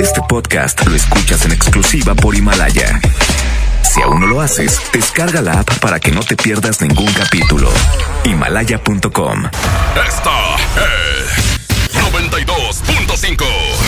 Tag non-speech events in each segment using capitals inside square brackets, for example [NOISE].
Este podcast lo escuchas en exclusiva por Himalaya. Si aún no lo haces, descarga la app para que no te pierdas ningún capítulo. Himalaya.com. Esta es 92.5.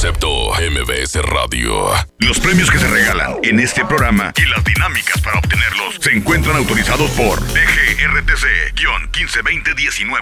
Concepto MBS Radio. Los premios que se regalan en este programa y las dinámicas para obtenerlos se encuentran autorizados por DGRTC-152019.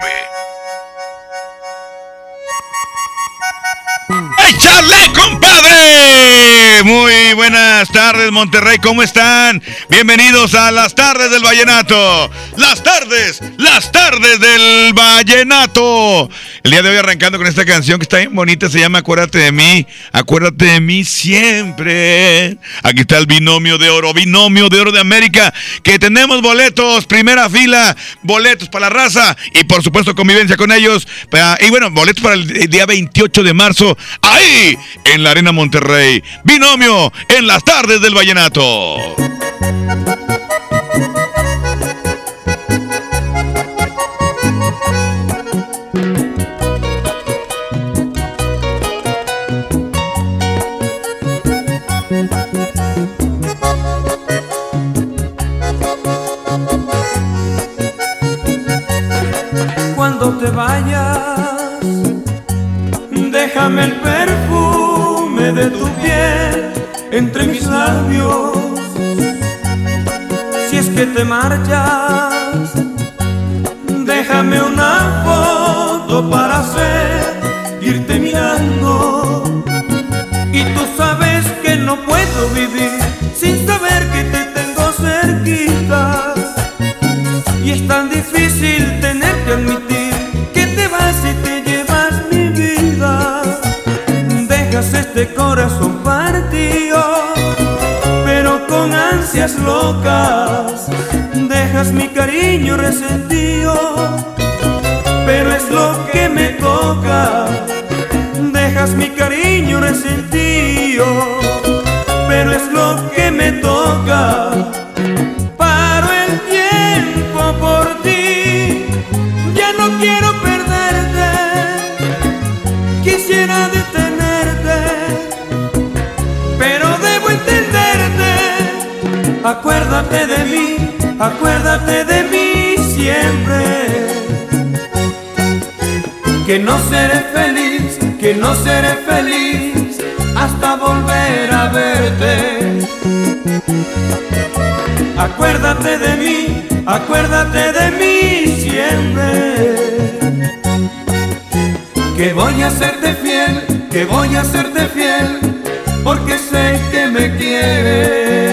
¡Échale, compadre! Muy buenas tardes, Monterrey, ¿cómo están? Bienvenidos a las tardes del Vallenato. Las tardes, las tardes del Vallenato. El día de hoy arrancando con esta canción que está bien bonita, se llama Acuérdate de mí, acuérdate de mí siempre. Aquí está el binomio de oro, binomio de oro de América, que tenemos boletos, primera fila, boletos para la raza y por supuesto convivencia con ellos. Y bueno, boletos para el día 28 de marzo, ahí en la Arena Monterrey. Binomio en las tardes del Vallenato. Te marchas, déjame una foto para seguirte mirando. Y tú sabes que no puedo vivir sin saber que te tengo cerquita. Y es tan difícil tener que admitir que te vas y te llevas mi vida. Dejas este corazón partido, pero con ansias locas. Dejas mi cariño resentido, pero es lo que me toca. Dejas mi cariño resentido, pero es lo que me toca. Paro el tiempo por ti, ya no quiero perderte, quisiera detenerte, pero debo entenderte. Acuérdate de mí, acuérdate de mí siempre. Que no seré feliz, que no seré feliz hasta volver a verte. Acuérdate de mí, acuérdate de mí siempre. Que voy a serte fiel, que voy a serte fiel, porque sé que me quieres.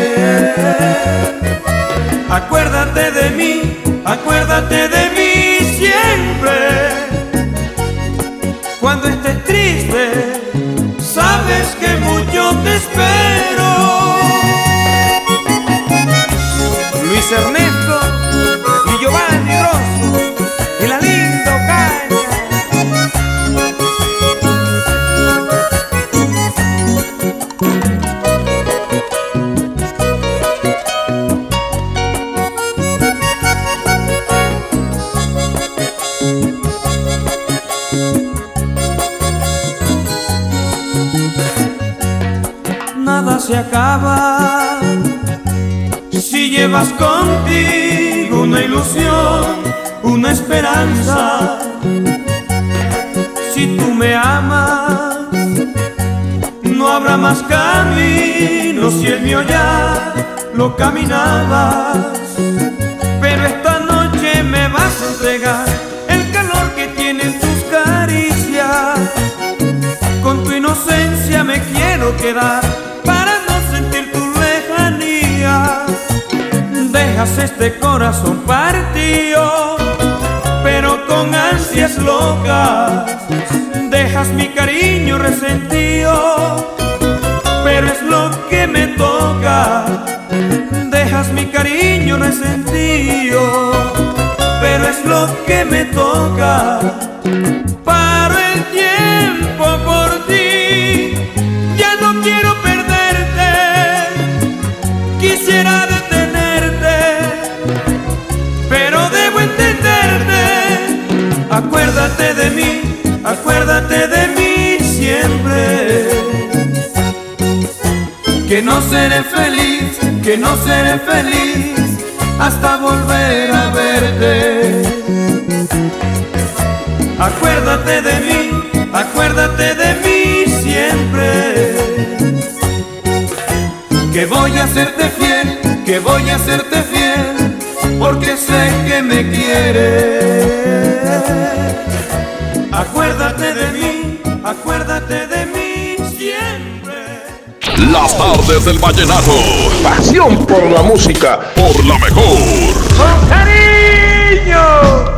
Acuérdate de mí, acuérdate de mí siempre. Cuando estés triste, sabes que mucho te espero. Luis Ernesto contigo una ilusión, una esperanza. Si tú me amas, no habrá más camino si el mío ya lo caminabas. Pero esta noche me vas a entregar el calor que tienen tus caricias. Con tu inocencia me quiero quedar Dejas este corazón partido, pero con ansias locas. Dejas mi cariño resentido, pero es lo que me toca. Dejas mi cariño resentido, lo que me toca. Seré feliz, que no seré feliz hasta volver a verte. Acuérdate de mí, acuérdate de mí siempre. Que voy a serte fiel, que voy a serte fiel, porque sé que me quieres. Acuérdate de mí, Las tardes del vallenato. Pasión por la música. Por la mejor. ¡Con cariño!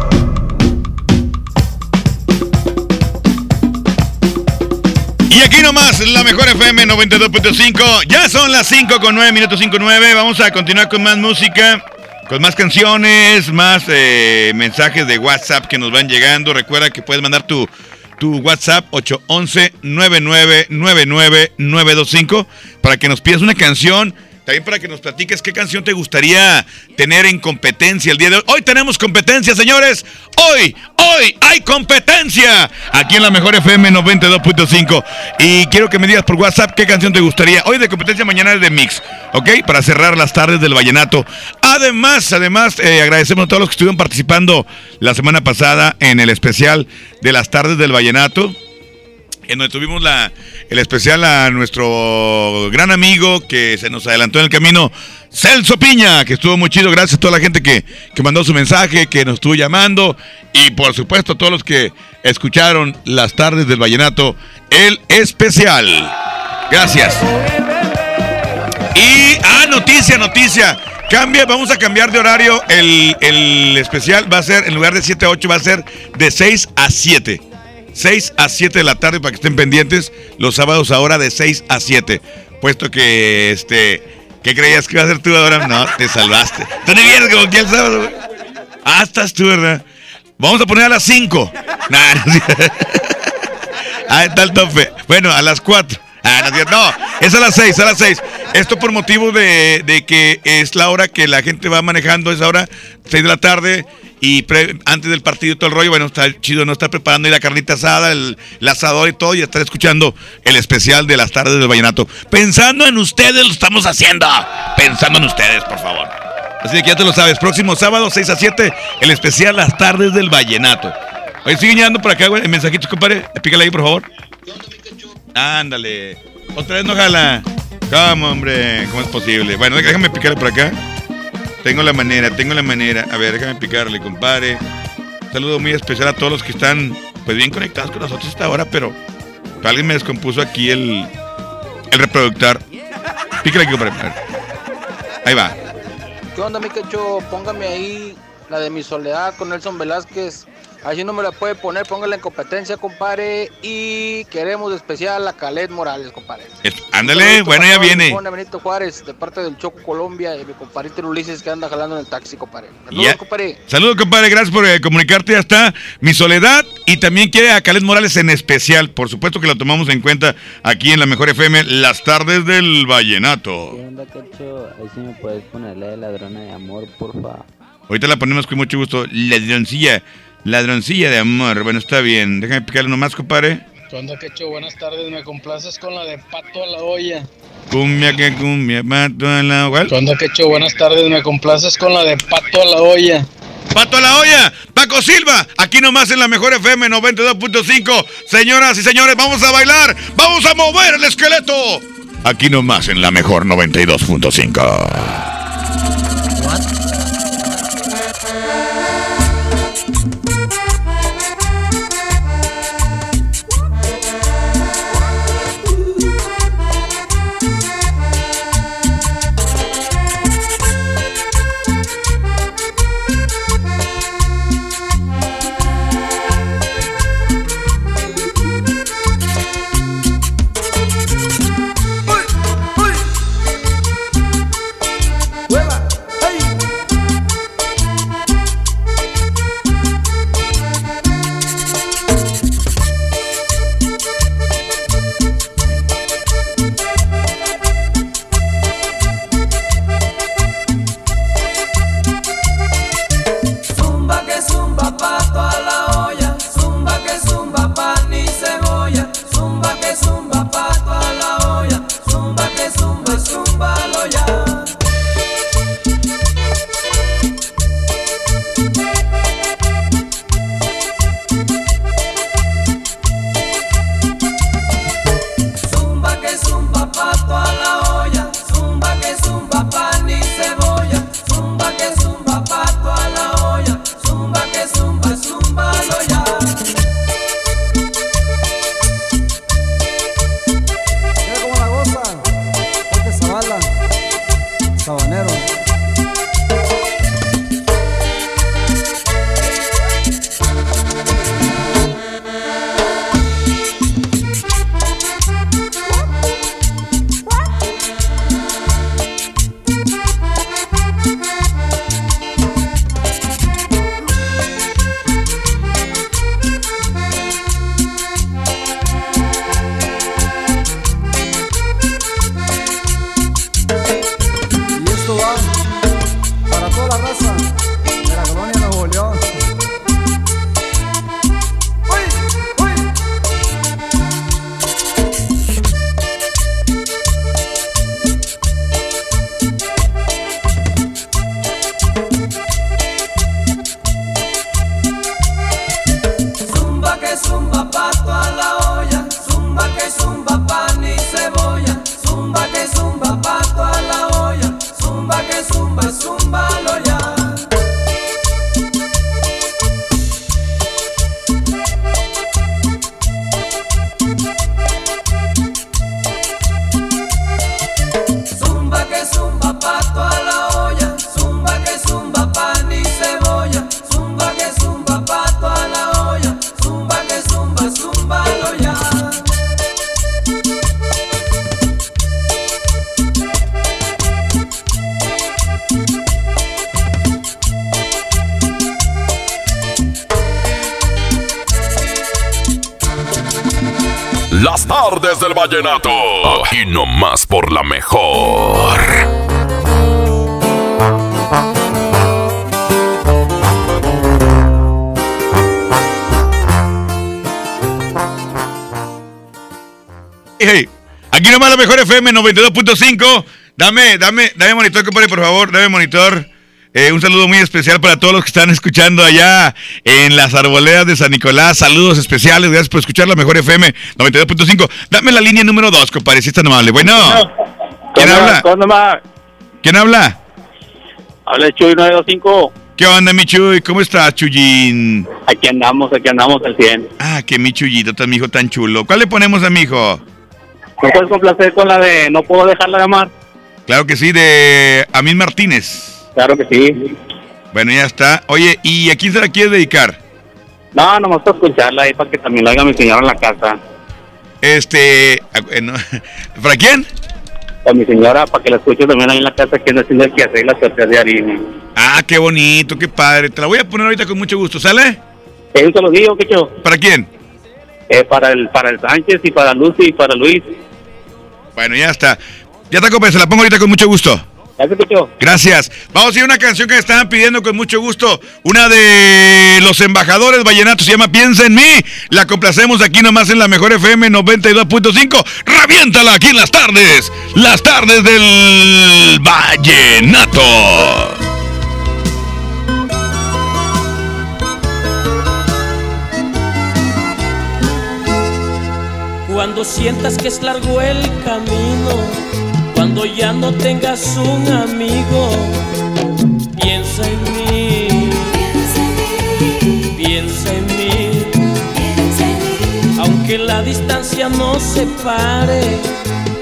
Y aquí nomás, la mejor FM 92.5. Ya son las 5 con 9 minutos 59. Vamos a continuar con más música, con más canciones, más eh, mensajes de WhatsApp que nos van llegando. Recuerda que puedes mandar tu, tu WhatsApp 811-9999-925 para que nos pidas una canción. También para que nos platiques qué canción te gustaría tener en competencia el día de hoy. Hoy tenemos competencia, señores. Hoy, hoy hay competencia. Aquí en la mejor FM 92.5. Y quiero que me digas por WhatsApp qué canción te gustaría. Hoy de competencia, mañana es de mix. ¿Ok? Para cerrar las tardes del vallenato. Además, además, eh, agradecemos a todos los que estuvieron participando la semana pasada en el especial de las tardes del vallenato en donde tuvimos la, el especial a nuestro gran amigo que se nos adelantó en el camino, Celso Piña, que estuvo muy chido. Gracias a toda la gente que, que mandó su mensaje, que nos estuvo llamando. Y por supuesto a todos los que escucharon las tardes del vallenato, el especial. Gracias. Y, ah, noticia, noticia. Cambia, vamos a cambiar de horario. El, el especial va a ser, en lugar de 7 a 8, va a ser de 6 a 7. 6 a 7 de la tarde para que estén pendientes. Los sábados ahora de 6 a 7. Puesto que, este, ¿qué creías que iba a ser tú ahora? No, te salvaste. Tú ni vienes como que el sábado, güey. Ah, estás tú, ¿verdad? Vamos a poner a las 5. Nah, no, sí. ah, está el tope. Bueno, a las 4. Ah, no, no, es a las 6, a las 6. Esto por motivo de, de que es la hora que la gente va manejando, es ahora 6 de la tarde y pre- antes del partido y todo el rollo, bueno, está chido no estar preparando ahí la carnita asada, el, el asador y todo, y estar escuchando el especial de las tardes del vallenato. Pensando en ustedes lo estamos haciendo. Pensando en ustedes, por favor. Así que ya te lo sabes, próximo sábado, 6 a 7, el especial Las tardes del vallenato. Oye, sigue llegando por acá, güey, el mensajito, compadre. Pícale ahí, por favor. Ándale. Otra vez no jala. ¿Cómo, hombre? ¿Cómo es posible? Bueno, déjame picarle por acá. Tengo la manera, tengo la manera. A ver, déjame picarle, compadre. Saludo muy especial a todos los que están, pues, bien conectados con nosotros hasta ahora, pero alguien me descompuso aquí el, el reproductor. Pícale aquí, compadre. Ahí va. ¿Qué onda, mi quecho? Póngame ahí la de mi soledad con Nelson Velázquez. Así no me la puede poner, póngala en competencia, compadre. Y queremos especial a Calet Morales, compadre. Es- ándale, bueno, ya viene. Pone Benito Juárez, de parte del Choco Colombia, y mi compadrito Ulises que anda jalando en el taxi, compadre. Saludos, Ya. compadre. Saludos, compadre. Gracias por eh, comunicarte. Ya está mi soledad. Y también quiere a Caled Morales en especial. Por supuesto que lo tomamos en cuenta aquí en la Mejor FM, las tardes del Vallenato. ¿Qué onda, Cacho? Ahí sí me puedes poner la de ladrona de amor, porfa. Ahorita la ponemos con mucho gusto. Ladroncilla. Ladroncilla de amor. Bueno, está bien. Déjame picarle nomás, compadre. ¿Qué onda, Quecho? Buenas tardes, me complaces con la de Pato a la olla. Cumbia que cumbia, pato a la ¿cuál? ¿Qué onda, Quecho? Buenas tardes, me complaces con la de Pato a la olla. Pato a la olla, Paco Silva, aquí nomás en la mejor FM 92.5. Señoras y señores, vamos a bailar, vamos a mover el esqueleto. Aquí nomás en la mejor 92.5. vallenato. Aquí nomás por la mejor. Hey, aquí nomás la mejor FM 92.5. Dame, dame, dame monitor, compadre, por favor, dame monitor. Eh, un saludo muy especial para todos los que están escuchando allá en las arboledas de San Nicolás. Saludos especiales, gracias por escuchar la mejor FM 92.5. Dame la línea número 2, compadre, si es tan amable. Bueno, ¿quién habla? ¿Quién habla? Habla Chuy 925. ¿Qué onda, mi Chuy? ¿Cómo estás, Chuyín? Aquí andamos, aquí andamos al 100. Ah, que mi Chuyito, tan mi hijo tan chulo. ¿Cuál le ponemos a mi hijo? ¿No puedes complacer con la de No puedo dejarla de amar? Claro que sí, de Amin Martínez. Claro que sí. Bueno, ya está. Oye, ¿y a quién se la quieres dedicar? No, nomás para escucharla ahí para que también la haga mi señora en la casa. Este. eh, no, [LAUGHS] ¿Para quién? Para mi señora, para que la escuche también ahí en la casa que no haciendo el que hacer las tortas de harina. Ah, qué bonito, qué padre. Te la voy a poner ahorita con mucho gusto, ¿sale? Eh, un saludillo, ¿qué yo? ¿Para quién? Eh, para el para el Sánchez y para Lucy y para Luis. Bueno, ya está. Ya está, compadre, se la pongo ahorita con mucho gusto. Gracias. Vamos a ir a una canción que me estaban pidiendo con mucho gusto. Una de los embajadores vallenatos se llama Piensa en mí. La complacemos aquí nomás en la mejor FM 92.5. Reviéntala aquí en las tardes. Las tardes del vallenato. Cuando sientas que es largo el camino, cuando ya no tengas un amigo, piensa en mí, piensa en mí, aunque la distancia nos separe,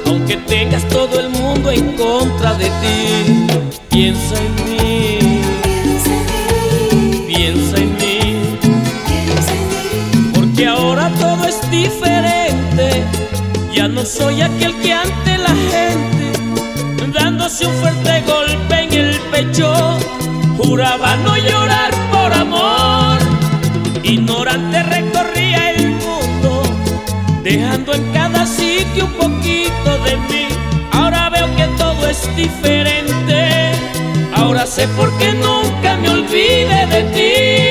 aunque tengas todo el mundo en contra de ti, piensa en mí, piensa en mí, porque ahora todo es diferente, ya no soy aquel que ante la gente un fuerte golpe en el pecho, juraba no llorar por amor. Ignorante recorría el mundo, dejando en cada sitio un poquito de mí. Ahora veo que todo es diferente, ahora sé por qué nunca me olvidé de ti.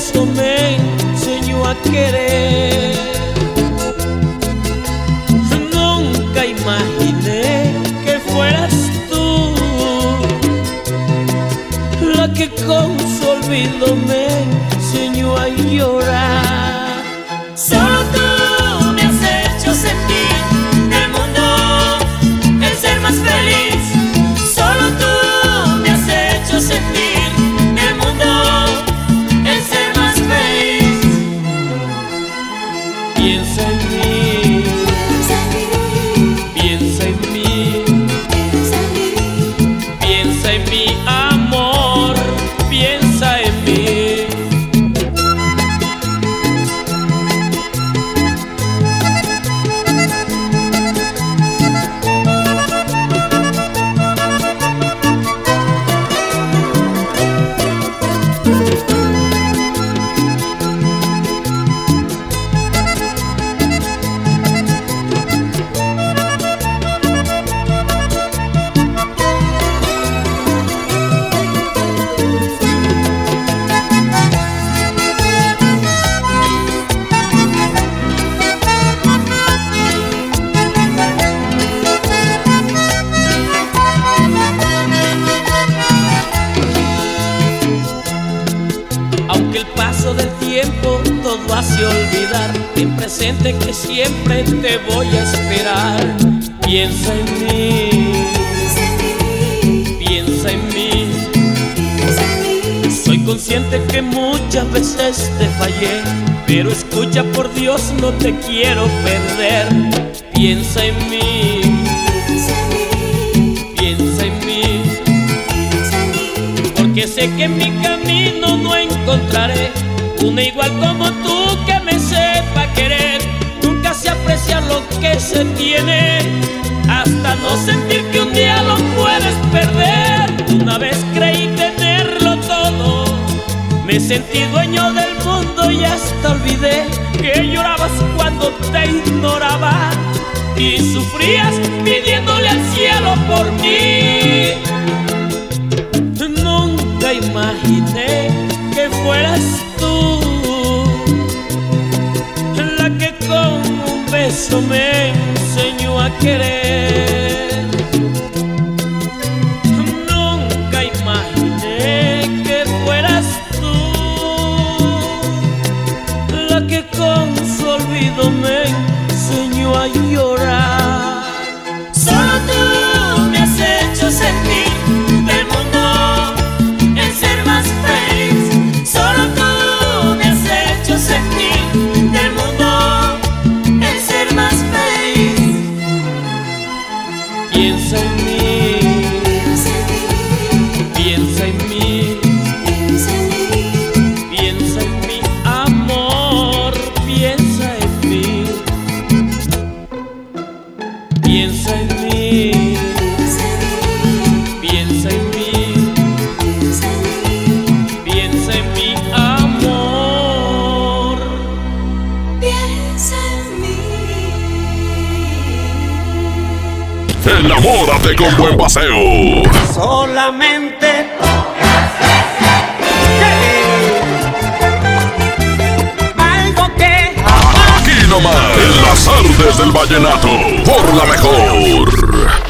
Beso me enseñó a querer. Nunca imaginé perder. Piensa en mí, piensa en mí. Porque sé que en mi camino no encontraré una igual como tú que me sepa querer. Nunca se aprecia lo que se tiene, hasta no sentir que un día lo puedes perder. Una vez creí tenerlo todo, me sentí dueño del mundo y hasta olvidé que llorabas cuando te ignoraba y sufrías pidiéndole al cielo por mí. Nunca imaginé que fueras tú la que con un beso me enseñó a querer. Enamórate con buen paseo. Solamente algo que Aquí nomás, en las artes del vallenato, por la mejor.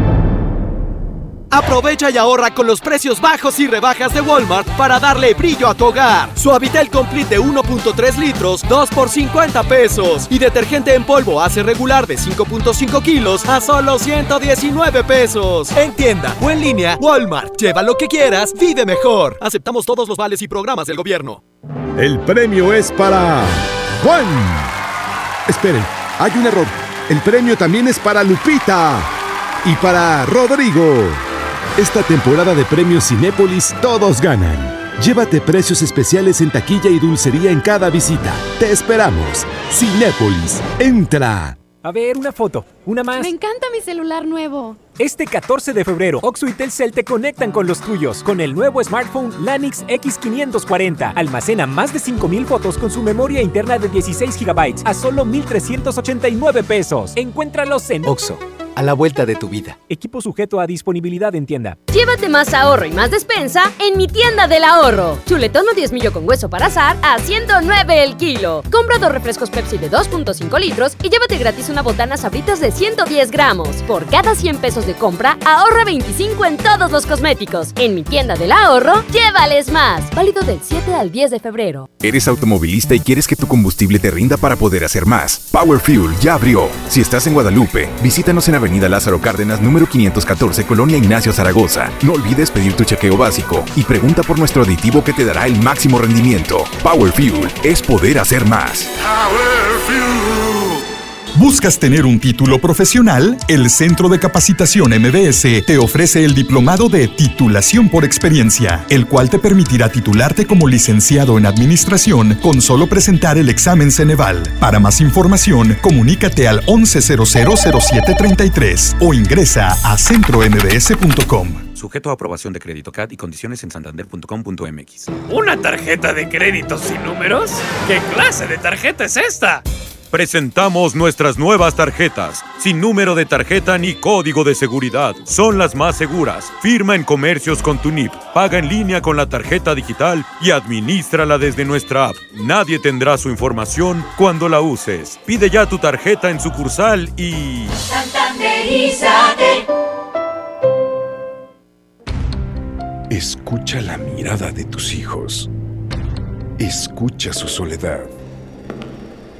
Aprovecha y ahorra con los precios bajos y rebajas de Walmart para darle brillo a tu hogar. Suavitel Complete de 1.3 litros, 2 por 50 pesos. Y detergente en polvo hace regular de 5.5 kilos a solo 119 pesos. En tienda o en línea, Walmart. Lleva lo que quieras, vive mejor. Aceptamos todos los vales y programas del gobierno. El premio es para Juan. Esperen, hay un error. El premio también es para Lupita y para Rodrigo. Esta temporada de premios Cinépolis todos ganan. Llévate precios especiales en taquilla y dulcería en cada visita. Te esperamos. Cinépolis, entra. A ver, una foto, una más. Me encanta mi celular nuevo. Este 14 de febrero, Oxo y Telcel te conectan con los tuyos con el nuevo smartphone Lanix X540. Almacena más de 5000 fotos con su memoria interna de 16 GB a solo 1389 pesos. Encuéntralos en Oxo, a la vuelta de tu vida. Equipo sujeto a disponibilidad en tienda. Llévate más ahorro y más despensa en mi tienda del ahorro. Chuletón o 10 millo con hueso para azar a 109 el kilo. Compra dos refrescos Pepsi de 2.5 litros y llévate gratis una botana sabritas de 110 gramos. Por cada 100 pesos de compra, ahorra 25 en todos los cosméticos. En mi tienda del ahorro, llévales más. Válido del 7 al 10 de febrero. Eres automovilista y quieres que tu combustible te rinda para poder hacer más. Power Fuel ya abrió. Si estás en Guadalupe, visítanos en Avenida Lázaro Cárdenas, número 514, Colonia Ignacio Zaragoza. No olvides pedir tu chequeo básico y pregunta por nuestro aditivo que te dará el máximo rendimiento. Power Fuel es poder hacer más. ¿Buscas tener un título profesional? El Centro de Capacitación MBS te ofrece el diplomado de titulación por experiencia, el cual te permitirá titularte como licenciado en administración con solo presentar el examen Ceneval. Para más información, comunícate al 11000733 o ingresa a centrombs.com. Sujeto a aprobación de crédito CAT y condiciones en santander.com.mx. ¿Una tarjeta de crédito sin números? ¿Qué clase de tarjeta es esta? Presentamos nuestras nuevas tarjetas, sin número de tarjeta ni código de seguridad. Son las más seguras. Firma en comercios con tu NIP, paga en línea con la tarjeta digital y administrala desde nuestra app. Nadie tendrá su información cuando la uses. Pide ya tu tarjeta en sucursal y... Santanderízate. Escucha la mirada de tus hijos. Escucha su soledad.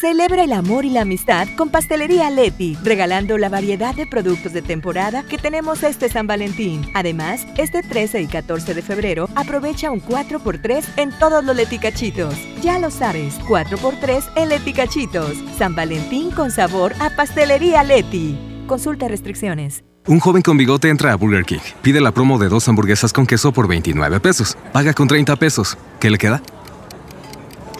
Celebra el amor y la amistad con Pastelería Leti, regalando la variedad de productos de temporada que tenemos este San Valentín. Además, este 13 y 14 de febrero aprovecha un 4x3 en todos los leticachitos. Ya lo sabes, 4x3 en leticachitos. San Valentín con sabor a Pastelería Leti. Consulta restricciones. Un joven con bigote entra a Burger King, pide la promo de dos hamburguesas con queso por 29 pesos, paga con 30 pesos. ¿Qué le queda?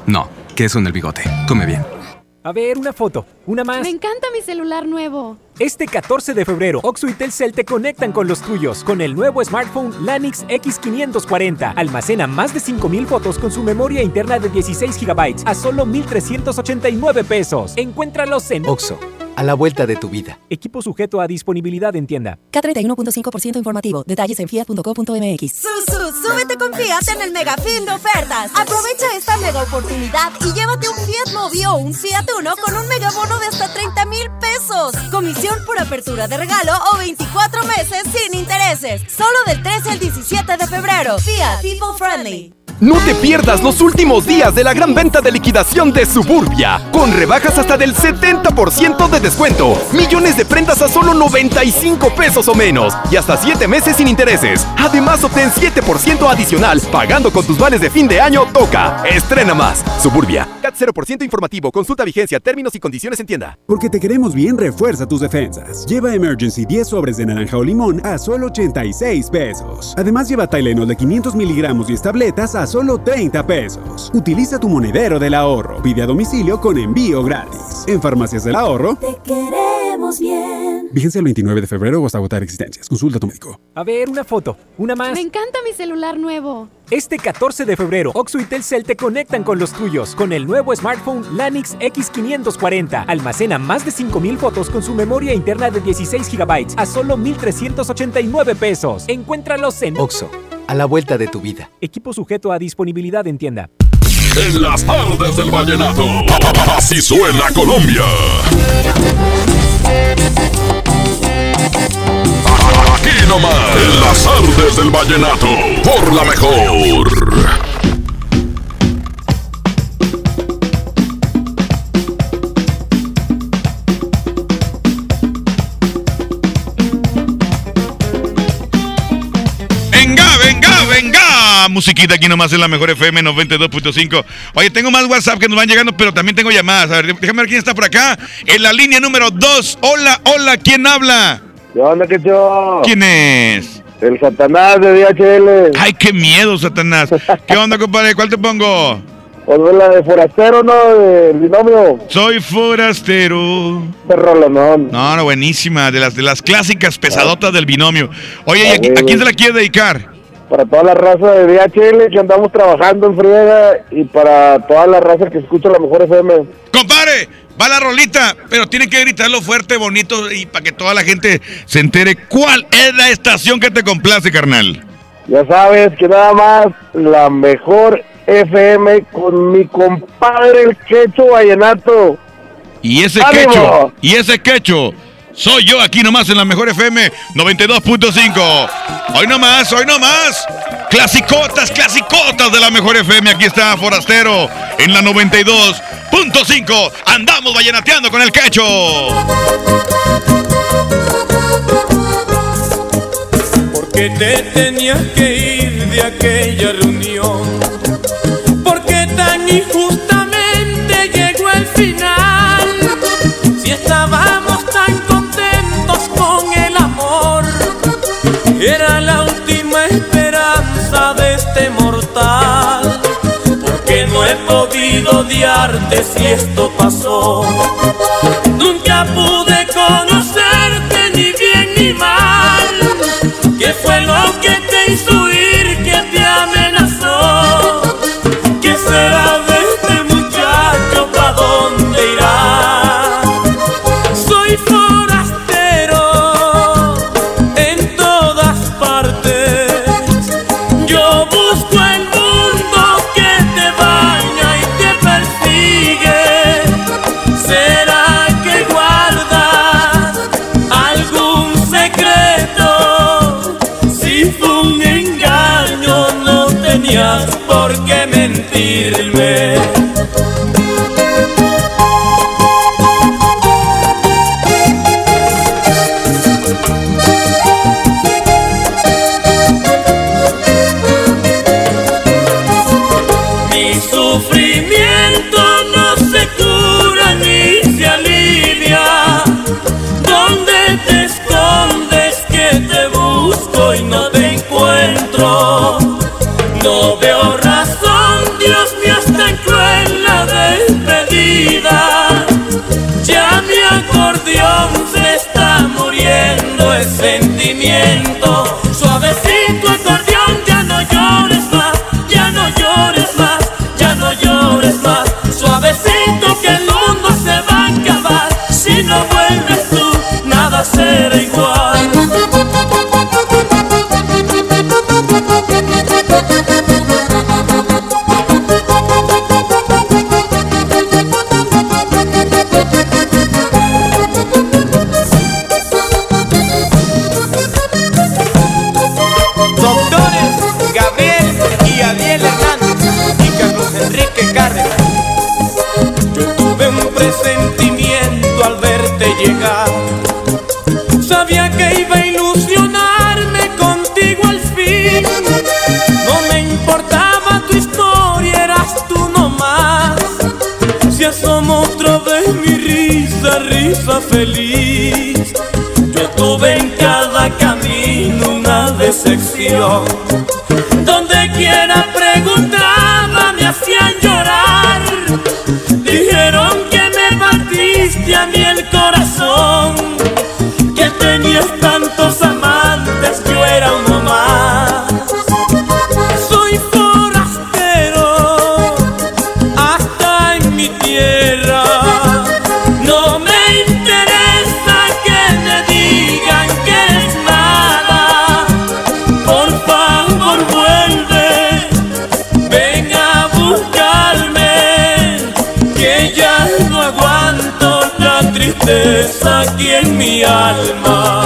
No, queso en el bigote. Come bien. A ver, una foto. Una más. Me encanta mi celular nuevo. Este 14 de febrero, Oxo y Telcel te conectan con los tuyos con el nuevo smartphone Lanix X540. Almacena más de 5000 fotos con su memoria interna de 16 GB a solo 1389 pesos. Encuéntralos en Oxo, a la vuelta de tu vida. Equipo sujeto a disponibilidad en tienda. K31.5% informativo. Detalles en fiat.co.mx. Susu, súbete con Fiat en el mega fin de ofertas. Aprovecha esta mega oportunidad y llévate un Fiat Mobi o un Fiat Uno con un mega bono de hasta 30 mil pesos. Comisión por apertura de regalo o 24 meses sin intereses. Solo del 13 al 17 de febrero. Fiat People Friendly. No te pierdas los últimos días de la gran venta de liquidación de Suburbia, con rebajas hasta del 70% de descuento, millones de prendas a solo 95 pesos o menos y hasta 7 meses sin intereses. Además, obtén 7% adicional pagando con tus vales de fin de año Toca. Estrena más. Suburbia. CAT 0% informativo. Consulta vigencia, términos y condiciones en tienda. Porque te queremos bien, refuerza tus defensas. Lleva Emergency 10 sobres de naranja o limón a solo 86 pesos. Además, lleva Tylenol de 500 miligramos y tabletas a solo 30 pesos. Utiliza tu monedero del ahorro. Pide a domicilio con envío gratis. En Farmacias del Ahorro. Te queremos bien. Vigencia el 29 de febrero o hasta agotar existencias. Consulta a tu médico. A ver, una foto. Una más. Me encanta mi celular nuevo. Este 14 de febrero, Oxo y Telcel te conectan con los tuyos con el nuevo smartphone Lanix X540. Almacena más de 5000 fotos con su memoria interna de 16 GB a solo 1389 pesos. Encuéntralos en Oxo, a la vuelta de tu vida. Equipo sujeto a disponibilidad en tienda. En las tardes del vallenato. Así suena Colombia. Aquí nomás. En las tardes del vallenato. Por la mejor. Musiquita aquí nomás en la mejor FM 92.5. Oye, tengo más WhatsApp que nos van llegando, pero también tengo llamadas. A ver, déjame ver quién está por acá. En la línea número 2. Hola, hola, ¿quién habla? ¿Qué onda, que yo? ¿Quién es? El Satanás de DHL. Ay, qué miedo, Satanás. ¿Qué onda, compadre? ¿Cuál te pongo? Pues la de forastero, ¿no? Del binomio. Soy forastero. Perro, no. No, no, buenísima. De las, de las clásicas pesadotas del binomio. Oye, ¿y a, Ah, a quién se la quiere dedicar? Para toda la raza de DHL que andamos trabajando en friega y para toda la raza que escucha la mejor FM. Compadre, va la rolita, pero tienen que gritarlo fuerte, bonito y para que toda la gente se entere cuál es la estación que te complace, carnal. Ya sabes que nada más la mejor FM con mi compadre el Quecho Vallenato. Y ese ¡Ánimo! quecho, y ese quecho, soy yo aquí nomás en la mejor FM 92.5. Hoy nomás, hoy nomás. Clasicotas, clasicotas de la mejor FM. Aquí está Forastero en la 92.5. Andamos vallenateando con el quecho. ¿Por qué te tenías que ir de aquella reunión? ¿Por qué tan injustamente odiarte si esto pasó. Nunca pude conocerte ni bien ni mal. ¿Qué fue lo que te hizo tenías por qué mentirme. Sentimiento. Suavecito acordeón, ya no llores más, ya no llores más, ya no llores más. Suavecito que el mundo se va a acabar. Si no vuelves tú, nada será igual. Feliz. Yo tuve en cada camino una decepción. Aquí en mi alma.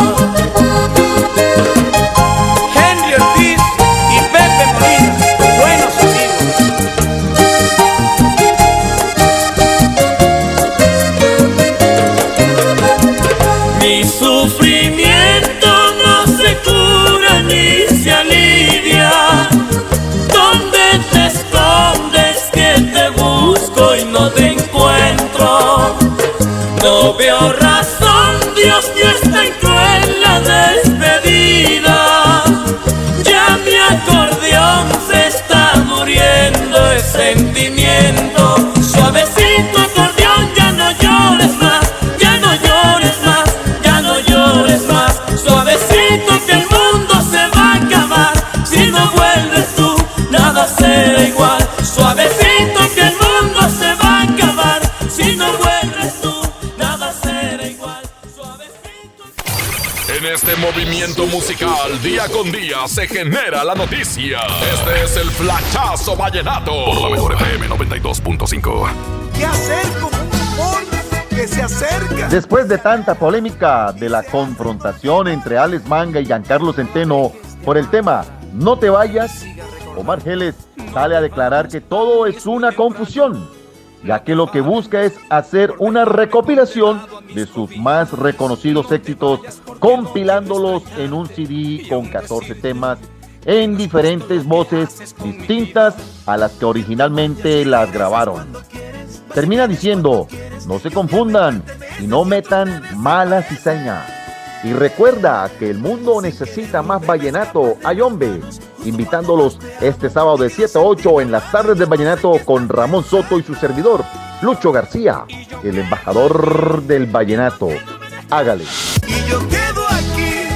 Este movimiento musical, día con día, se genera la noticia. Este es el Flachazo Vallenato. Por la mejor FM 92.5. ¿Qué hacer con un humor que se acerca? Después de tanta polémica de la confrontación entre Alex Manga y Giancarlo Centeno por el tema No te vayas, Omar Geles sale a declarar que todo es una confusión, ya que lo que busca es hacer una recopilación de sus más reconocidos éxitos, compilándolos en un CD con 14 temas en diferentes voces distintas a las que originalmente las grabaron. Termina diciendo, no se confundan y no metan mala cizaña. Y recuerda que el mundo necesita más vallenato, ay hombre, invitándolos este sábado de 7 a 8 en las tardes de vallenato con Ramón Soto y su servidor, Lucho García, el embajador del vallenato. Hágale. Y yo quedo aquí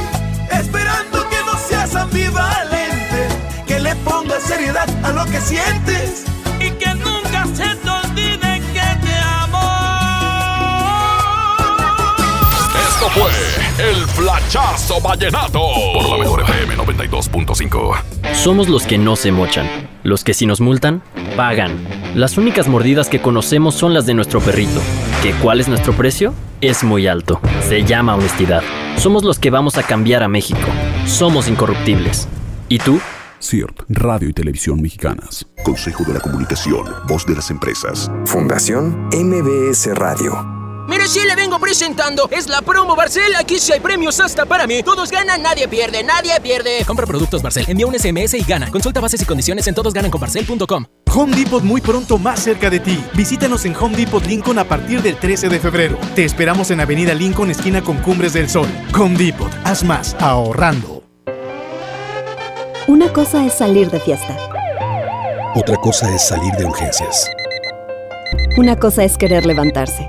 esperando que no seas ambivalente, que le pongas seriedad a lo que sientes y que nunca se te olvide que te amo. Esto fue el Flachazo Vallenato. Por la mejor FM 92.5. Somos los que no se mochan, los que si nos multan, pagan. Las únicas mordidas que conocemos son las de nuestro perrito. ¿Que cuál es nuestro precio? Es muy alto. Se llama honestidad. Somos los que vamos a cambiar a México. Somos incorruptibles. ¿Y tú? CIRT, Radio y Televisión Mexicanas. Consejo de la Comunicación, Voz de las Empresas. Fundación MBS Radio. Mire, sí le vengo presentando. Es la promo Barcel. Aquí sí hay premios hasta para mí. Todos ganan, nadie pierde, nadie pierde. Compra productos Barcel, envía un SMS y gana. Consulta bases y condiciones en todosgananconbarcel.com. Home Depot muy pronto más cerca de ti. Visítanos en Home Depot Lincoln a partir del 13 de febrero. Te esperamos en Avenida Lincoln, esquina con Cumbres del Sol. Home Depot, haz más ahorrando. Una cosa es salir de fiesta. Otra cosa es salir de urgencias. Una cosa es querer levantarse.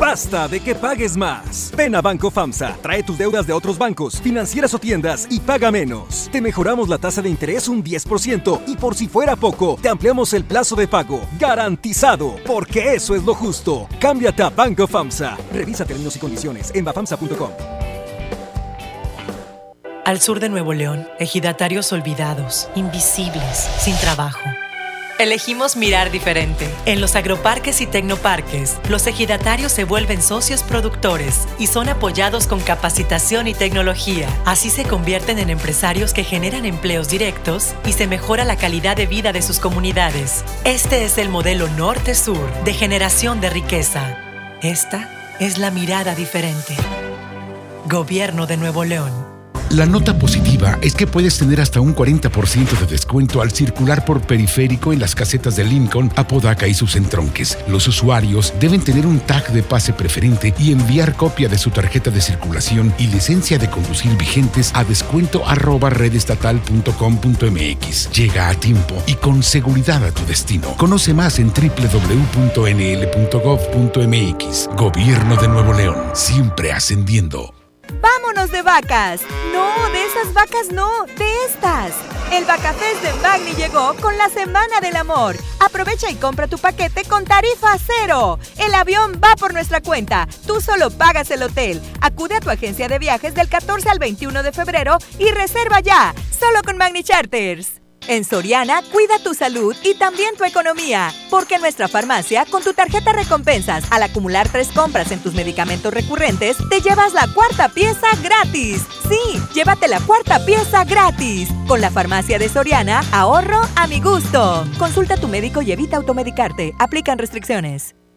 Basta de que pagues más. Ven a Banco FAMSA, trae tus deudas de otros bancos, financieras o tiendas y paga menos. Te mejoramos la tasa de interés un 10% y por si fuera poco, te ampliamos el plazo de pago. Garantizado, porque eso es lo justo. Cámbiate a Banco FAMSA. Revisa términos y condiciones en bafamsa.com. Al sur de Nuevo León, ejidatarios olvidados, invisibles, sin trabajo. Elegimos mirar diferente. En los agroparques y tecnoparques, los ejidatarios se vuelven socios productores y son apoyados con capacitación y tecnología. Así se convierten en empresarios que generan empleos directos y se mejora la calidad de vida de sus comunidades. Este es el modelo norte-sur de generación de riqueza. Esta es la mirada diferente. Gobierno de Nuevo León. La nota positiva es que puedes tener hasta un 40% de descuento al circular por periférico en las casetas de Lincoln, Apodaca y sus entronques. Los usuarios deben tener un tag de pase preferente y enviar copia de su tarjeta de circulación y licencia de conducir vigentes a descuento. Llega a tiempo y con seguridad a tu destino. Conoce más en www.nl.gov.mx. Gobierno de Nuevo León, siempre ascendiendo. ¡Vámonos de vacas! No, de esas vacas no, de estas. El Vacafest de Magni llegó con la Semana del Amor. Aprovecha y compra tu paquete con tarifa cero. El avión va por nuestra cuenta. Tú solo pagas el hotel. Acude a tu agencia de viajes del 14 al 21 de febrero y reserva ya. Solo con Magni Charters. En Soriana, cuida tu salud y también tu economía, porque en nuestra farmacia, con tu tarjeta recompensas, al acumular tres compras en tus medicamentos recurrentes, te llevas la cuarta pieza gratis. Sí, llévate la cuarta pieza gratis. Con la farmacia de Soriana, ahorro a mi gusto. Consulta a tu médico y evita automedicarte. Aplican restricciones.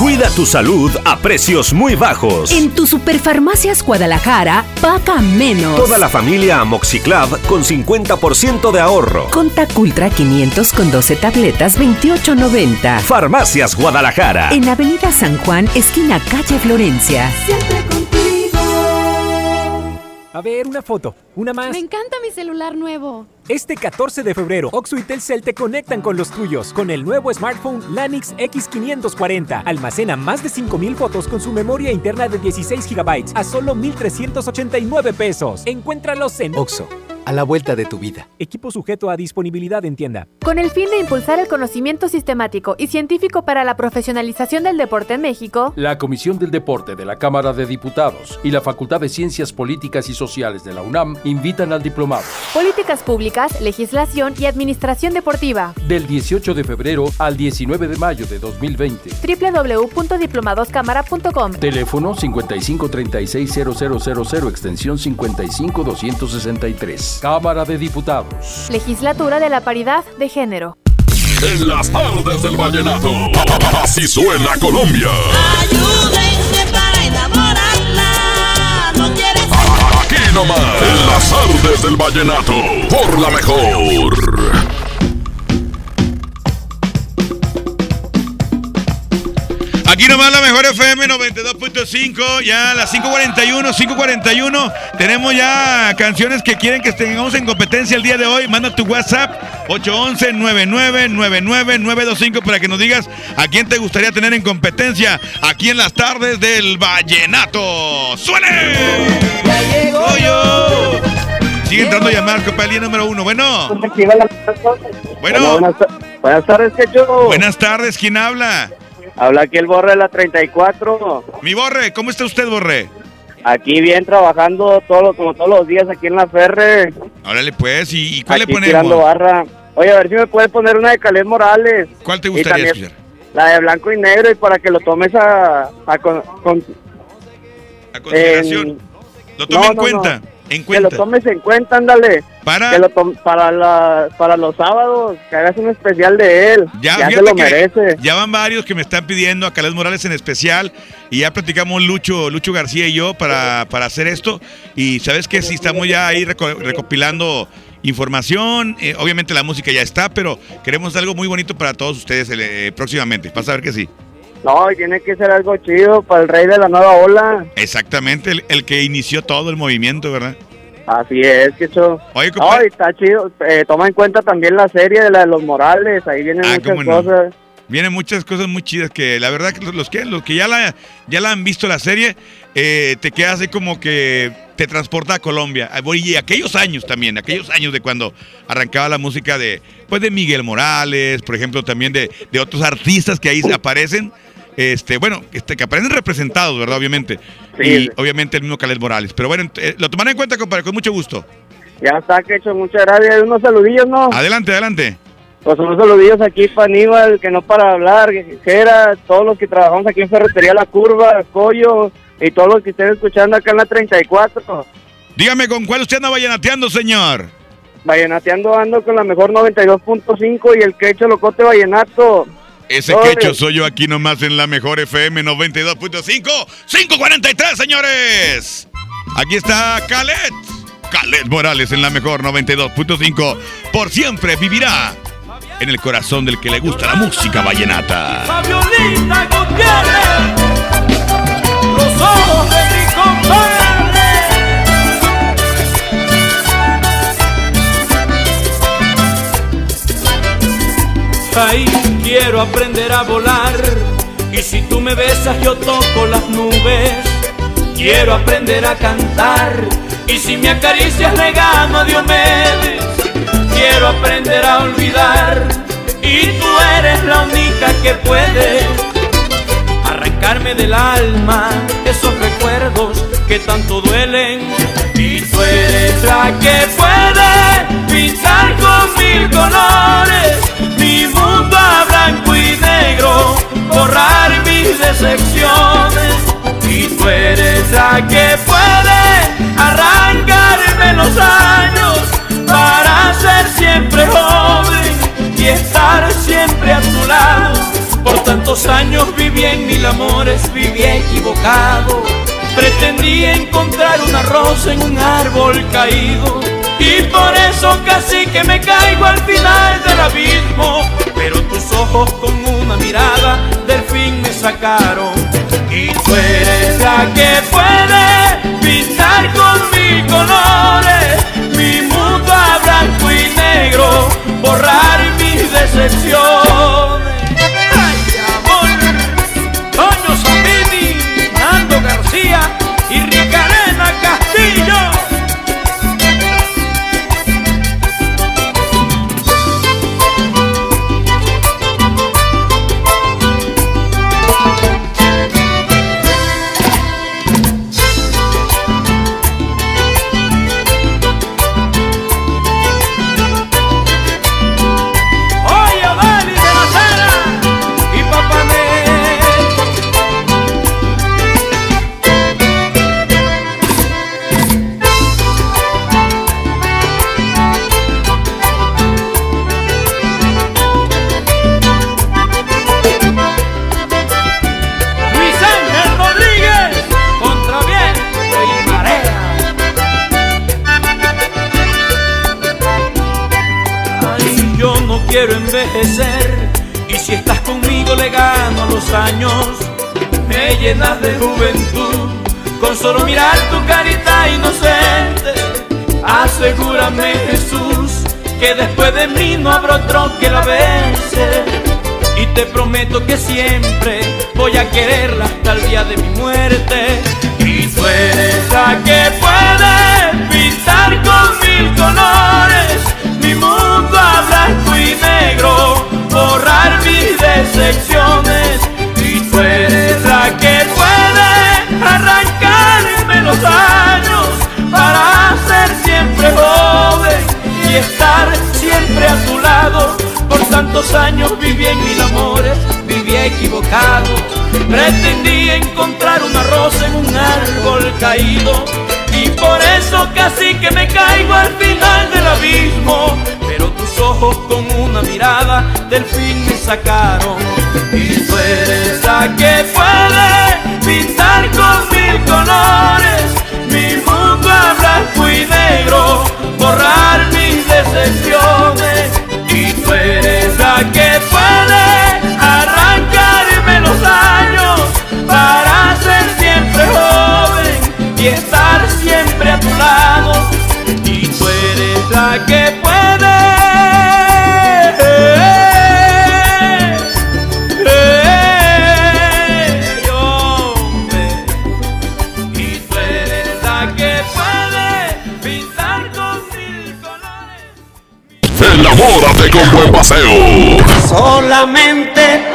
Cuida tu salud a precios muy bajos. En tu Superfarmacias Guadalajara, paga menos. Toda la familia Amoxiclav con 50% de ahorro. Contac Ultra 500 con 12 tabletas, 28.90. Farmacias Guadalajara. En Avenida San Juan, esquina calle Florencia. Siempre. A ver, una foto, una más. Me encanta mi celular nuevo. Este 14 de febrero, Oxo y Telcel te conectan con los tuyos con el nuevo smartphone Lanix X540. Almacena más de 5000 fotos con su memoria interna de 16 GB a solo 1389 pesos. Encuéntralos en Oxo, a la vuelta de tu vida. Equipo sujeto a disponibilidad en tienda. Con el fin de impulsar el conocimiento sistemático y científico para la profesionalización del deporte en México, la Comisión del Deporte de la Cámara de Diputados y la Facultad de Ciencias Políticas y Sociales de la UNAM invitan al diplomado. Políticas Públicas, Legislación y Administración Deportiva. Del 18 de febrero al 19 de mayo de 2020. www.diplomadoscámara.com. Teléfono 55360000 extensión 55263. Cámara de Diputados. Legislatura de la Paridad de Género. En las tardes del vallenato. Así suena Colombia. Ayúdenme para enamorarla. No quiere Aquí nomás. En las tardes del vallenato. Por la mejor. Aquí nomás la mejor FM 92.5, ya a las 5.41, 5.41. Tenemos ya canciones que quieren que tengamos en competencia el día de hoy. Manda tu WhatsApp 811-999925 para que nos digas a quién te gustaría tener en competencia aquí en las tardes del Vallenato. ¡Suene! Ya yo. Sigue entrando llamadas, copa el día número uno. Bueno. Bueno. Buenas, tardes. Buenas tardes, ¿quién habla? Habla aquí el Borre de la 34. Mi Borre, ¿cómo está usted, Borre? Aquí bien trabajando todo, como todos los días aquí en la Ferre. Órale, pues, ¿y, y cuál aquí le tirando ponemos? barra. Oye, a ver si me puedes poner una de Calés Morales. ¿Cuál te gustaría escuchar? La de blanco y negro y para que lo tomes a, a con- con- A consideración. Lo tome No, en no, cuenta. no. En Que cuenta. lo tomes en cuenta, ándale. Para- Que lo para, la, para los sábados, que hagas un especial de él. Ya, Ya, se lo que merece. ya van varios que me están pidiendo a Calés Morales en especial y ya platicamos Lucho, Lucho García y yo para, para hacer esto y sabes que sí estamos ya ahí reco- recopilando información, eh, obviamente la música ya está, pero queremos algo muy bonito para todos ustedes eh, próximamente, vas a ver que sí. No, y tiene que ser algo chido para el rey de la nueva ola. Exactamente, el, el que inició todo el movimiento, ¿verdad? Así es, que eso. Oye, No, y está chido. Eh, toma en cuenta también la serie de la de los Morales. Ahí vienen Ah, muchas no. cosas. Vienen muchas cosas muy chidas que la verdad que los- que los que ya la ya la han visto la serie eh, te quedas así como que te transporta a Colombia y aquellos años también aquellos años de cuando arrancaba la música de pues de Miguel Morales por ejemplo también de, de otros artistas que ahí aparecen este bueno este, que aparecen representados verdad obviamente y obviamente el mismo Calés Morales pero bueno eh, lo tomaré en cuenta compadre con mucho gusto Ya está, que hecho. Muchas gracias. Unos saludillos, ¿no? adelante adelante Pues unos saludillos aquí para Aníbal, que no para hablar. Jera, todos los que trabajamos aquí en Ferretería La Curva, Coyo, y todos los que estén escuchando acá en la 34. dígame con cuál usted anda vallenateando señor Vallenateando ando con la mejor 92.5 y el quecho locote vallenato. Ese Oye. quecho soy yo aquí nomás en la mejor FM 92.5. 543, señores. Aquí está Calet. Calet Morales en la mejor 92.5. Por siempre vivirá en el corazón del que le gusta la música vallenata. Fabiolita Gutiérrez, los ojos de Ay, quiero aprender a volar. Y si tú me besas, yo toco las nubes. Quiero aprender a cantar. Y si me acaricias, le gano a Diomedes. Quiero aprender a olvidar. Y tú eres la única que puede arrancarme del alma esos recuerdos que tanto duelen. Y tú eres la que puede pintar con mil colores mi mundo a blanco y negro, borrar mis decepciones. Y tú eres la que puede arrancarme los años para ser siempre joven y estar siempre a tu lado. Por tantos años viví en mil amores, viví equivocado. Pretendí encontrar una rosa en un árbol caído. Y por eso casi que me caigo al final del abismo. Pero tus ojos con una mirada del fin me sacaron. Y tú eres la que puede pintar con mil colores mi mundo a blanco y negro, borrar mis decepciones. Viví en mil amores, viví equivocado. Pretendí encontrar una rosa en un árbol caído. Y por eso casi que me caigo al final del abismo. Pero tus ojos con una mirada del fin me sacaron. Y tú eres la que puede pintar con mil colores mi mundo a blanco y negro, borrar mis decepciones. Y tú eres y estar siempre a tu lado. Y tú eres la que puede. hombre. Y tú eres la que puede pintar con mil Enamórate con buen paseo. Solamente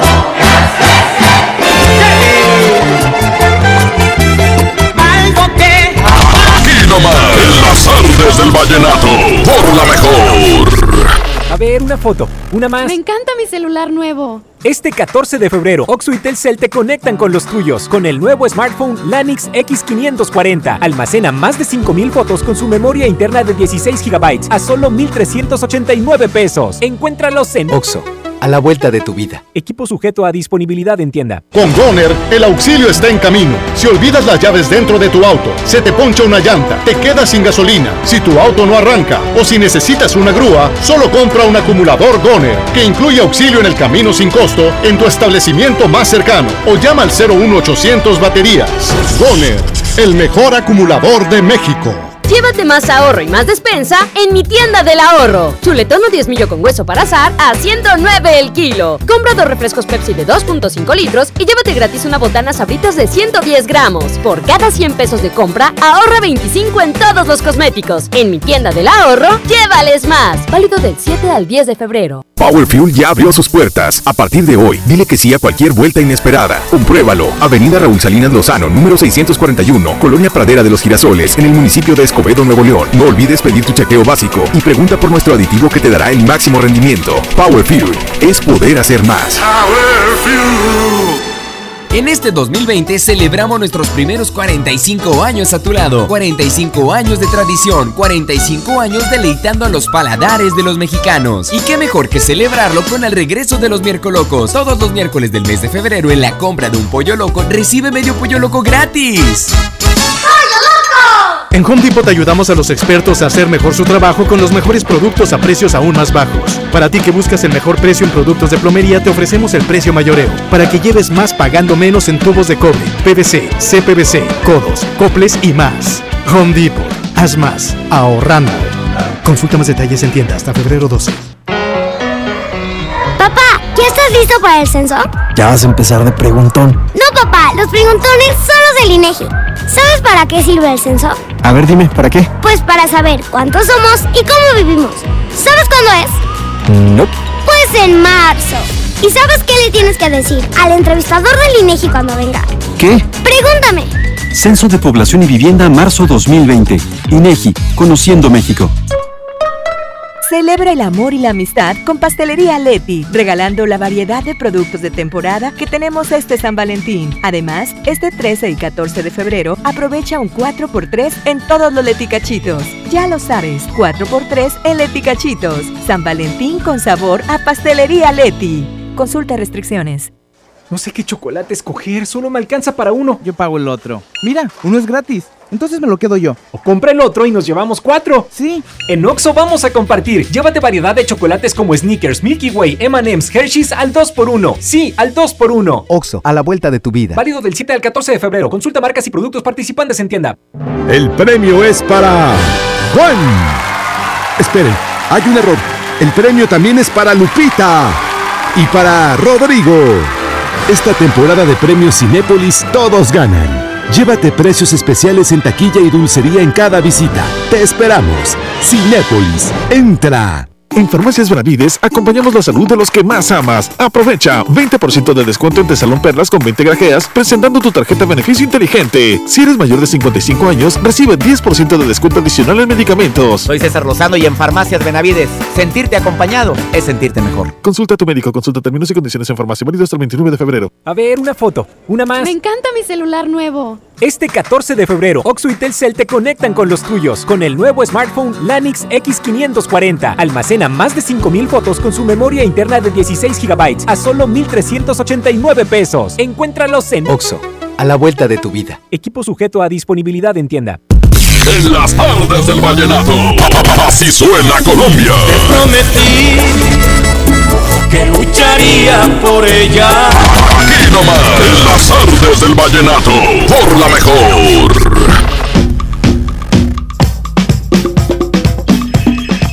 artes del vallenato, por la mejor. A ver, una foto, una más. Me encanta mi celular nuevo. Este 14 de febrero, Oxo y Telcel te conectan con los tuyos con el nuevo smartphone Lanix X540. Almacena más de 5000 fotos con su memoria interna de 16 GB a solo 1389 pesos. Encuéntralos en Oxo, a la vuelta de tu vida. Equipo sujeto a disponibilidad en tienda. Con Goner, el auxilio está en camino. Si olvidas las llaves dentro de tu auto, se te poncha una llanta, te quedas sin gasolina, si tu auto no arranca o si necesitas una grúa, solo compra un acumulador Goner, que incluye auxilio en el camino sin costo en tu establecimiento más cercano o llama al 01800 baterías. Goner, el mejor acumulador de México. Llévate más ahorro y más despensa en mi tienda del ahorro. Chuletón o 10 millo con hueso para azar a 109 el kilo. Compra dos refrescos Pepsi de 2.5 litros y llévate gratis una botana sabritas de 110 gramos. Por cada 100 pesos de compra, ahorra 25 en todos los cosméticos. En mi tienda del ahorro, llévales más. Válido del 7 al 10 de febrero. Power Fuel ya abrió sus puertas. A partir de hoy, dile que sí a cualquier vuelta inesperada. Compruébalo. Avenida Raúl Salinas Lozano, número 641, Colonia Pradera de los Girasoles, en el municipio de Escobedo, Nuevo León. No olvides pedir tu chequeo básico y pregunta por nuestro aditivo que te dará el máximo rendimiento. Power Fuel es poder hacer más. En este 2020 celebramos nuestros primeros 45 años a tu lado. 45 años de tradición, 45 años deleitando a los paladares de los mexicanos. Y qué mejor que celebrarlo con el regreso de los miércolocos. Todos los miércoles del mes de febrero en la compra de un pollo loco recibe medio pollo loco gratis. En Home Depot ayudamos a los expertos a hacer mejor su trabajo con los mejores productos a precios aún más bajos. Para ti que buscas el mejor precio en productos de plomería, te ofrecemos el precio mayoreo, para que lleves más pagando menos en tubos de cobre, PVC, CPVC, codos, coples y más. Home Depot, haz más, ahorrando. Consulta más detalles en tienda hasta febrero 12. Papá, ¿ya estás listo para el censo? Ya vas a empezar de preguntón. No, papá, los preguntones son los del INEGI. ¿Sabes para qué sirve el censo? A ver, dime, ¿para qué? Pues para saber cuántos somos y cómo vivimos. ¿Sabes cuándo es? No. Pues en marzo. ¿Y sabes qué le tienes que decir al entrevistador del INEGI cuando venga? ¿Qué? Pregúntame. Censo de Población y Vivienda, marzo 2020. INEGI, Conociendo México. Celebra el amor y la amistad con Pastelería Leti, regalando la variedad de productos de temporada que tenemos este San Valentín. Además, este 13 y 14 de febrero aprovecha un 4x3 en todos los leticachitos. Ya lo sabes, 4x3 en leticachitos. San Valentín con sabor a Pastelería Leti. Consulta restricciones. No sé qué chocolate escoger, solo me alcanza para uno. Yo pago el otro. Mira, uno es gratis. Entonces me lo quedo yo. O compra el otro y nos llevamos cuatro. Sí. En Oxo vamos a compartir. Llévate variedad de chocolates como Snickers, Milky Way, M&M's, Hershey's al 2x1. Sí, al 2x1. Oxo, a la vuelta de tu vida. Válido del 7 al 14 de febrero. Consulta marcas y productos participantes en tienda. El premio es para Juan. Esperen, hay un error. El premio también es para Lupita y para Rodrigo. Esta temporada de premios Cinépolis todos ganan. Llévate precios especiales en taquilla y dulcería en cada visita. Te esperamos. Cinépolis, entra. En Farmacias Benavides acompañamos la salud de los que más amas. Aprovecha 20% de descuento en Salón Perlas con 20 grajeas presentando tu tarjeta beneficio inteligente. Si eres mayor de 55 años, recibe 10% de descuento adicional en medicamentos. Soy César Lozano y en Farmacias Benavides, sentirte acompañado es sentirte mejor. Consulta a tu médico, consulta términos y condiciones en farmacia válido hasta el 29 de febrero. A ver, una foto, una más. Me encanta mi celular nuevo. Este 14 de febrero, Oxo y Telcel te conectan con los tuyos con el nuevo smartphone Lanix X540. Almacena más de 5000 fotos con su memoria interna de 16 GB a solo 1389 pesos. Encuéntralos en Oxo, a la vuelta de tu vida. Equipo sujeto a disponibilidad en tienda. En las tardes del vallenato, así suena Colombia. Prometí que lucharía por ella. Nomás, en las tardes del vallenato, por la mejor.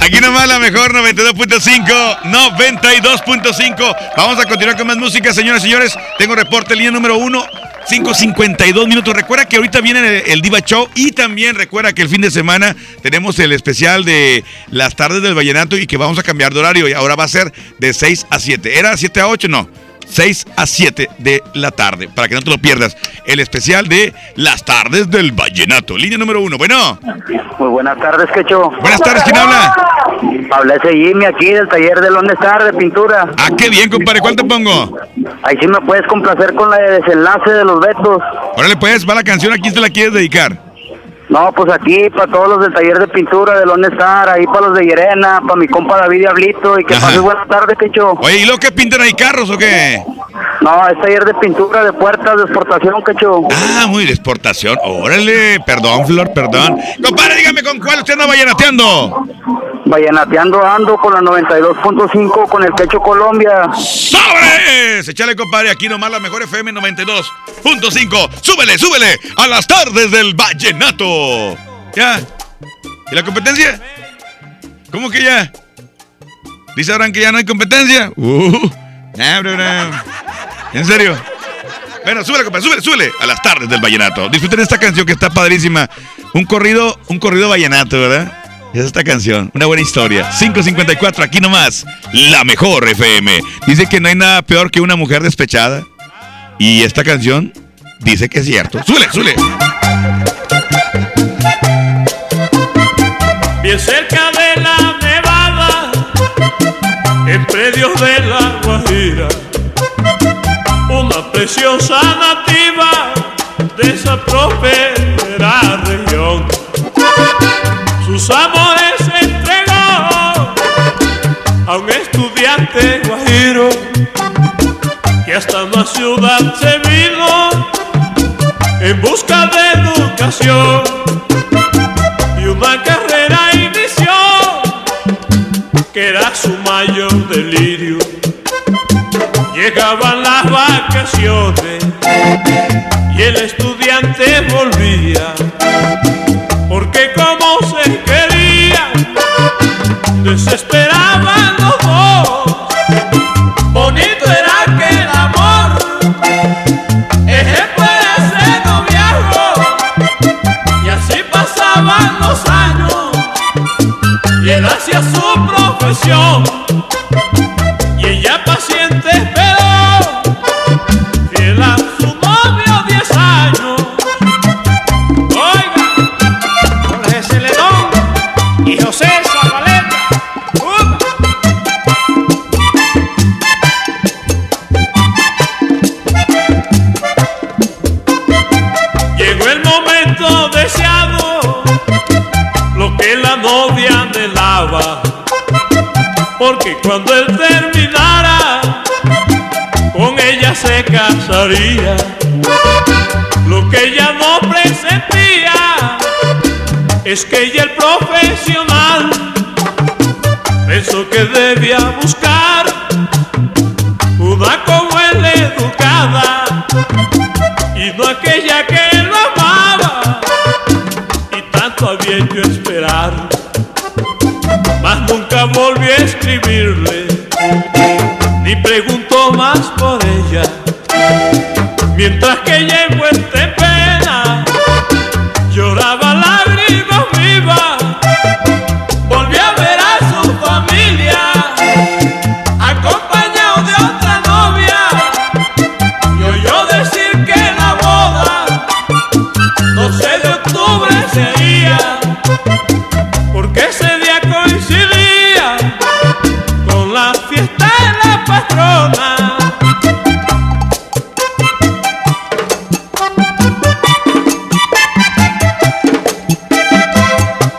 Aquí nomás la mejor 92.5, 92.5. Vamos a continuar con más música, señoras y señores. Tengo reporte, línea número uno. 5.52 minutos. Recuerda que ahorita viene el, el Diva Show y también recuerda que el fin de semana tenemos el especial de las tardes del Vallenato y que vamos a cambiar de horario y ahora va a ser de 6 a 7. ¿Era 7 a 8? No. 6 a 7 de la tarde, para que no te lo pierdas. El especial de las tardes del Vallenato. Línea número uno. Bueno. Muy buenas tardes, Quecho. Buenas tardes, ¿quién habla? Habla ese Jimmy aquí del taller de Lone Star de pintura. Ah, qué bien, compadre. ¿Cuál te pongo? Ahí sí me puedes complacer con la de desenlace de los vetos. Órale, pues, va la canción. ¿A quién te la quieres dedicar? No, pues aquí para todos los del taller de pintura de Lone Star, ahí para los de Yerena, para mi compa David Diablito y que Ajá. pases buenas tardes, Quecho. Oye, ¿y lo que pintan ahí carros o qué? No, es taller de pintura de puertas de exportación, Quecho. Ah, muy de exportación. Órale, perdón, Flor, perdón. Compadre, dígame con cuál usted anda vallenateando. Vallenateando ando con la 92.5 con el Quecho Colombia. ¡Sobres! Échale, compadre, aquí nomás la mejor FM 92.5. ¡Súbele, súbele! A las tardes del vallenato. ¿Ya? ¿Y la competencia? ¿Cómo que ya? ¿Dice Abraham que ya no hay competencia? Uh, nah, bro, bro. ¿En serio? Bueno, súbele, compadre, súbele, súbele a las tardes del vallenato. Disfruten esta canción que está padrísima. Un corrido, un corrido vallenato, ¿verdad? Es esta canción, una buena historia. 554, aquí nomás, la mejor FM. Dice que no hay nada peor que una mujer despechada. Y esta canción dice que es cierto. ¡Súbele, súbele! Bien cerca de la nevada, en predios de la Guajira, una preciosa nativa de esa próspera región. Sus amores entregó a un estudiante guajiro que hasta una ciudad se vino en busca de educación y una carrera inició que era su mayor delirio. Llegaban las vacaciones y el estudiante volvía porque como se quería desesperaban y él hacía su profesión porque cuando él terminara, con ella se casaría. Lo que ella no presentía es que ella el profesional pensó que debía buscar una como él educada y no aquella que lo amaba y tanto había mas nunca escribirle ni preguntó más por ella. Mientras que ella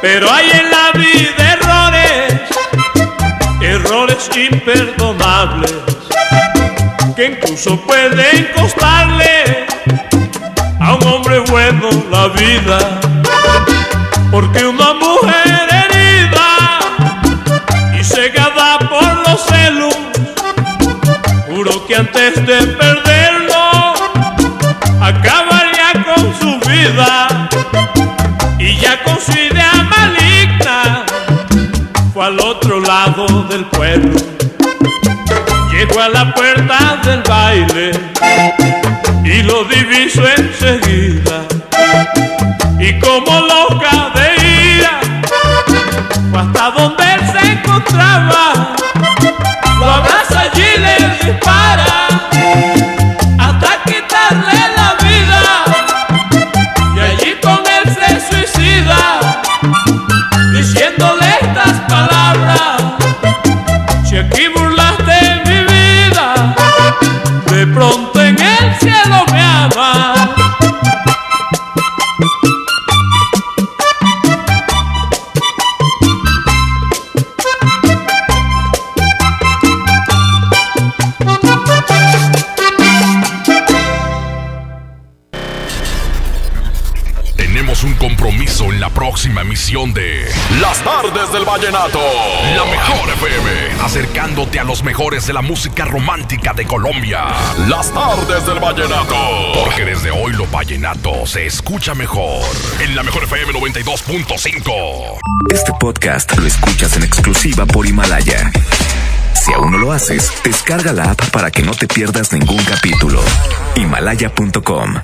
Pero hay en la vida errores, errores imperdonables, que incluso pueden costarle a un hombre bueno la vida. Porque una mujer que antes de perderlo, acabaría con su vida. Y ya con su idea maligna, fue al otro lado del pueblo. Llegó a la puerta del baile y lo diviso enseguida. Y como loca de ira, fue hasta donde él se encontraba. De Las Tardes del Vallenato. La mejor FM, acercándote a los mejores de la música romántica de Colombia. Las Tardes del Vallenato. Porque desde hoy lo vallenato se escucha mejor. En la mejor FM 92.5. Este podcast lo escuchas en exclusiva por Himalaya. Si aún no lo haces, descarga la app para que no te pierdas ningún capítulo. Himalaya.com